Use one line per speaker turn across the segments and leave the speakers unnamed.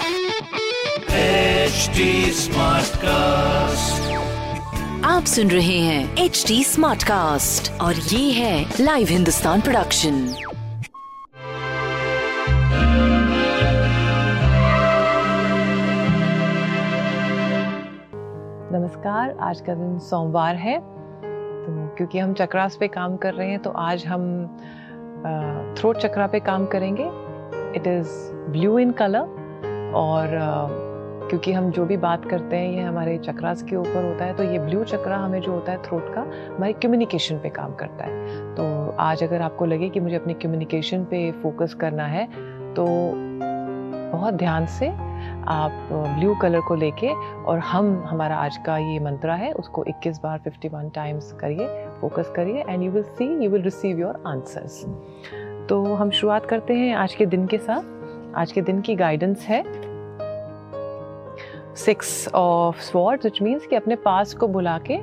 HD Smartcast.
आप सुन रहे हैं एच डी स्मार्ट कास्ट और ये है लाइव हिंदुस्तान प्रोडक्शन
नमस्कार आज का दिन सोमवार है। तो क्योंकि हम चक्रास पे काम कर रहे हैं तो आज हम थ्रोट चक्रा पे काम करेंगे। It is blue in colour और क्योंकि हम जो भी बात करते हैं, ये हमारे चक्रास के ऊपर होता है तो ये ब्लू चक्रा हमें जो होता है थ्रोट का, हमारे कम्युनिकेशन पे काम करता है। तो आज अगर आपको लगे कि मुझे अपनी कम्युनिकेशन पे फोकस करना है तो बहुत ध्यान से आप ब्लू कलर को लेके और हम, हमारा आज का ये मंत्रा है, उसको 21 बार 51 टाइम्स करिए फोकस करिए and you will see you will receive your answers तो हम शुरुआत करते हैं आज के दिन के साथ। आज के दिन की गाइडेंस है six of swords which means कि अपने पास को बुला के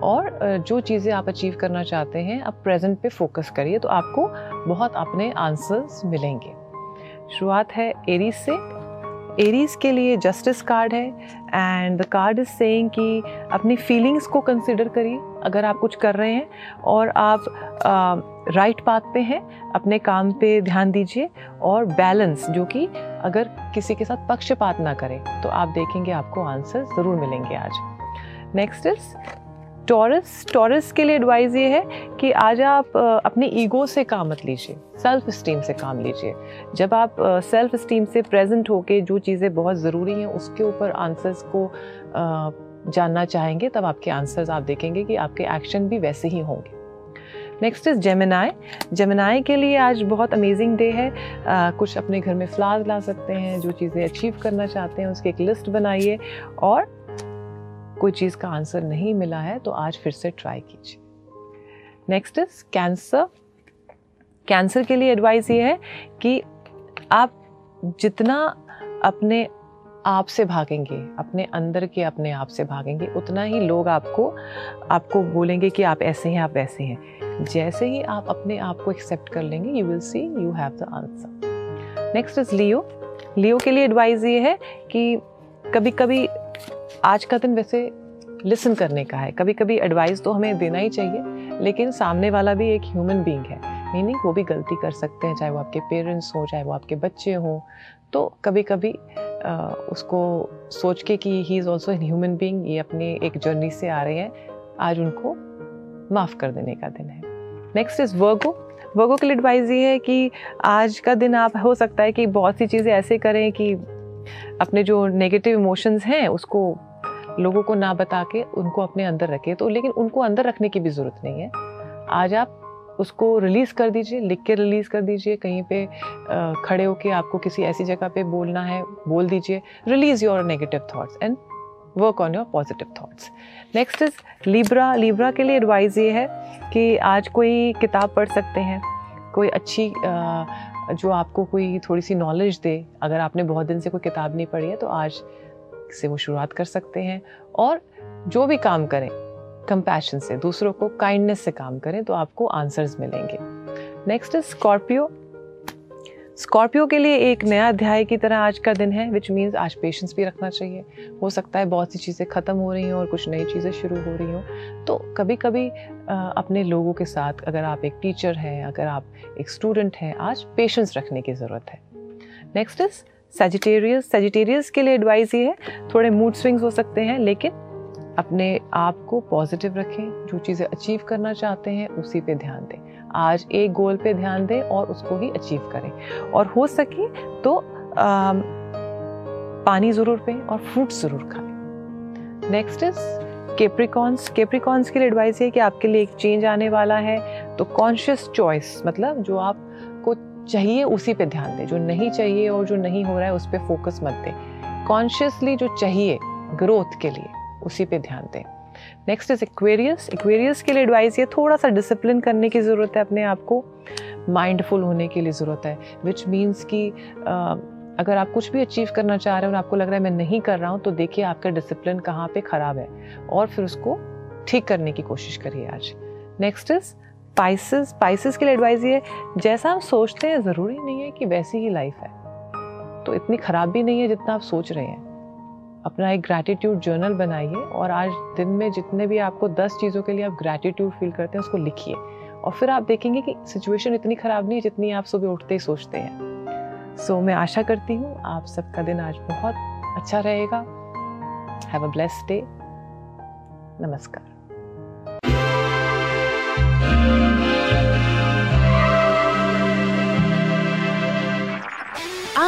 और जो चीज़ें आप अचीव करना चाहते हैं आप प्रेजेंट पे फोकस करिए तो आपको बहुत अपने आंसर्स मिलेंगे। शुरुआत है एरीज से। एरीज के लिए जस्टिस कार्ड है and the card is saying कि अपनी फीलिंग्स को कंसिडर करिए। अगर आप कुछ कर रहे हैं और आप राइट पाथ पे हैं, अपने काम पे ध्यान दीजिए और बैलेंस जो कि अगर किसी के साथ पक्षपात ना करें तो आप देखेंगे आपको आंसर ज़रूर मिलेंगे आज। नेक्स्ट इज़ टॉरस टॉरस के लिए एडवाइस ये है कि आज आप अपनी ईगो से काम मत लीजिए सेल्फ स्टीम से काम लीजिए। जब आप सेल्फ स्टीम से प्रेजेंट होके जो चीज़ें बहुत ज़रूरी हैं, उसके ऊपर आंसर्स को जानना चाहेंगे तब आपके आंसर्स आप देखेंगे कि आपके एक्शन भी वैसे ही होंगे। नेक्स्ट इज़ जेमिनाई जेमिनाई के लिए आज बहुत अमेजिंग डे है। आ, कुछ अपने घर में फ्लावर्स ला सकते हैं जो चीज़ें अचीव करना चाहते हैं उसकी एक लिस्ट बनाइए। और कोई चीज़ का आंसर नहीं मिला है तो आज फिर से ट्राई कीजिए। नेक्स्ट इज़ कैंसर कैंसर के लिए एडवाइस ये है कि आप जितना अपने आप से भागेंगे, अपने अंदर के अपने आप से भागेंगे, उतना ही लोग आपको आपको बोलेंगे कि आप ऐसे हैं, आप वैसे हैं। जैसे ही आप अपने आप को एक्सेप्ट कर लेंगे you will see you have the answer next is Leo Leo के लिए एडवाइस ये है कि कभी कभी आज का दिन वैसे लिसन करने का है। कभी कभी एडवाइस तो हमें देना ही चाहिए, लेकिन सामने वाला भी एक ह्यूमन बींग है। मीनिंग वो भी गलती कर सकते हैं, चाहे वो आपके पेरेंट्स हों, चाहे वो आपके बच्चे हों। तो कभी कभी उसको सोच के कि he is also an human being ये अपने एक जर्नी से आ रहे हैं, आज उनको माफ़ कर देने का दिन है। नेक्स्ट इज़ वर्गो वर्गो के लिए एडवाइस ये है कि आज का दिन आप, हो सकता है कि बहुत सी चीज़ें ऐसे करें कि अपने जो नेगेटिव इमोशंस हैं, उसको लोगों को ना बता के उनको अपने अंदर रखें। तो लेकिन उनको अंदर रखने की भी ज़रूरत नहीं है। आज आप उसको रिलीज़ कर दीजिए, लिख के रिलीज़ कर दीजिए, कहीं पे खड़े होके आपको किसी ऐसी जगह पे बोलना है, बोल दीजिए। Release your negative thoughts and work on your positive thoughts next is Libra Libra के लिए एडवाइस ये है कि आज कोई किताब पढ़ सकते हैं। कोई अच्छी जो आपको कोई थोड़ी सी नॉलेज दे। अगर आपने बहुत दिन से कोई किताब नहीं पढ़ी है तो आज से वो शुरुआत कर सकते हैं। और जो भी काम करें कंपैशन से, दूसरों को काइंडनेस से काम करें तो आपको आंसर्स मिलेंगे। नेक्स्ट इज़ स्कॉर्पियो स्कॉर्पियो के लिए एक नया अध्याय की तरह आज का दिन है विच मीन्स आज पेशेंस भी रखना चाहिए। हो सकता है बहुत सी चीज़ें ख़त्म हो रही हों और कुछ नई चीज़ें शुरू हो रही हों। तो कभी कभी अपने लोगों के साथ अगर आप एक टीचर हैं, अगर आप एक स्टूडेंट हैं, आज पेशेंस रखने की ज़रूरत है। नेक्स्ट इज़ सेजिटेरियस सेजिटेरियस के लिए एडवाइस ये है, थोड़े मूड स्विंग्स हो सकते हैं, लेकिन अपने आप को पॉजिटिव रखें जो चीज़ें अचीव करना चाहते हैं उसी पे ध्यान दें। आज एक गोल पे ध्यान दें और उसको ही अचीव करें। और हो सके तो आ, पानी ज़रूर पें और फ्रूट्स ज़रूर खाएँ। नेक्स्ट इज़ केप्रिकॉन्स केप्रिकॉन्स के लिए एडवाइस है कि आपके लिए एक चेंज आने वाला है। तो कॉन्शियस चॉइस मतलब जो आपको चाहिए उसी पे ध्यान दें। जो नहीं चाहिए और जो नहीं हो रहा है उस पर फोकस मत दें। कॉन्शियसली जो चाहिए ग्रोथ के लिए। उसी पे ध्यान दें। नेक्स्ट इज़ एक्वेरियस एक्वेरियस के लिए एडवाइस ये थोड़ा सा डिसिप्लिन करने की ज़रूरत है अपने आप को। माइंडफुल होने के लिए ज़रूरत है विच मीन्स कि अगर आप कुछ भी अचीव करना चाह रहे हो और आपको लग रहा है मैं नहीं कर रहा हूँ तो देखिए आपका डिसिप्लिन कहाँ पे ख़राब है। और फिर उसको ठीक करने की कोशिश करिए आज। नेक्स्ट इज़ स्पाइसिस स्पाइसिस के लिए एडवाइस ये, जैसा हम सोचते हैं, ज़रूरी नहीं है कि वैसी ही लाइफ है। तो इतनी ख़राब भी नहीं है जितना आप सोच रहे हैं। अपना एक ग्रैटिट्यूड जर्नल बनाइए और आज दिन में जितने भी आपको दस चीज़ों के लिए आप ग्रैटिट्यूड फील करते हैं, उसको लिखिए। और फिर आप देखेंगे कि सिचुएशन इतनी ख़राब नहीं है जितनी आप सुबह उठते ही सोचते हैं। सो मैं आशा करती हूँ आप सबका दिन आज बहुत अच्छा रहेगा। हैव अ ब्लेस डे नमस्कार।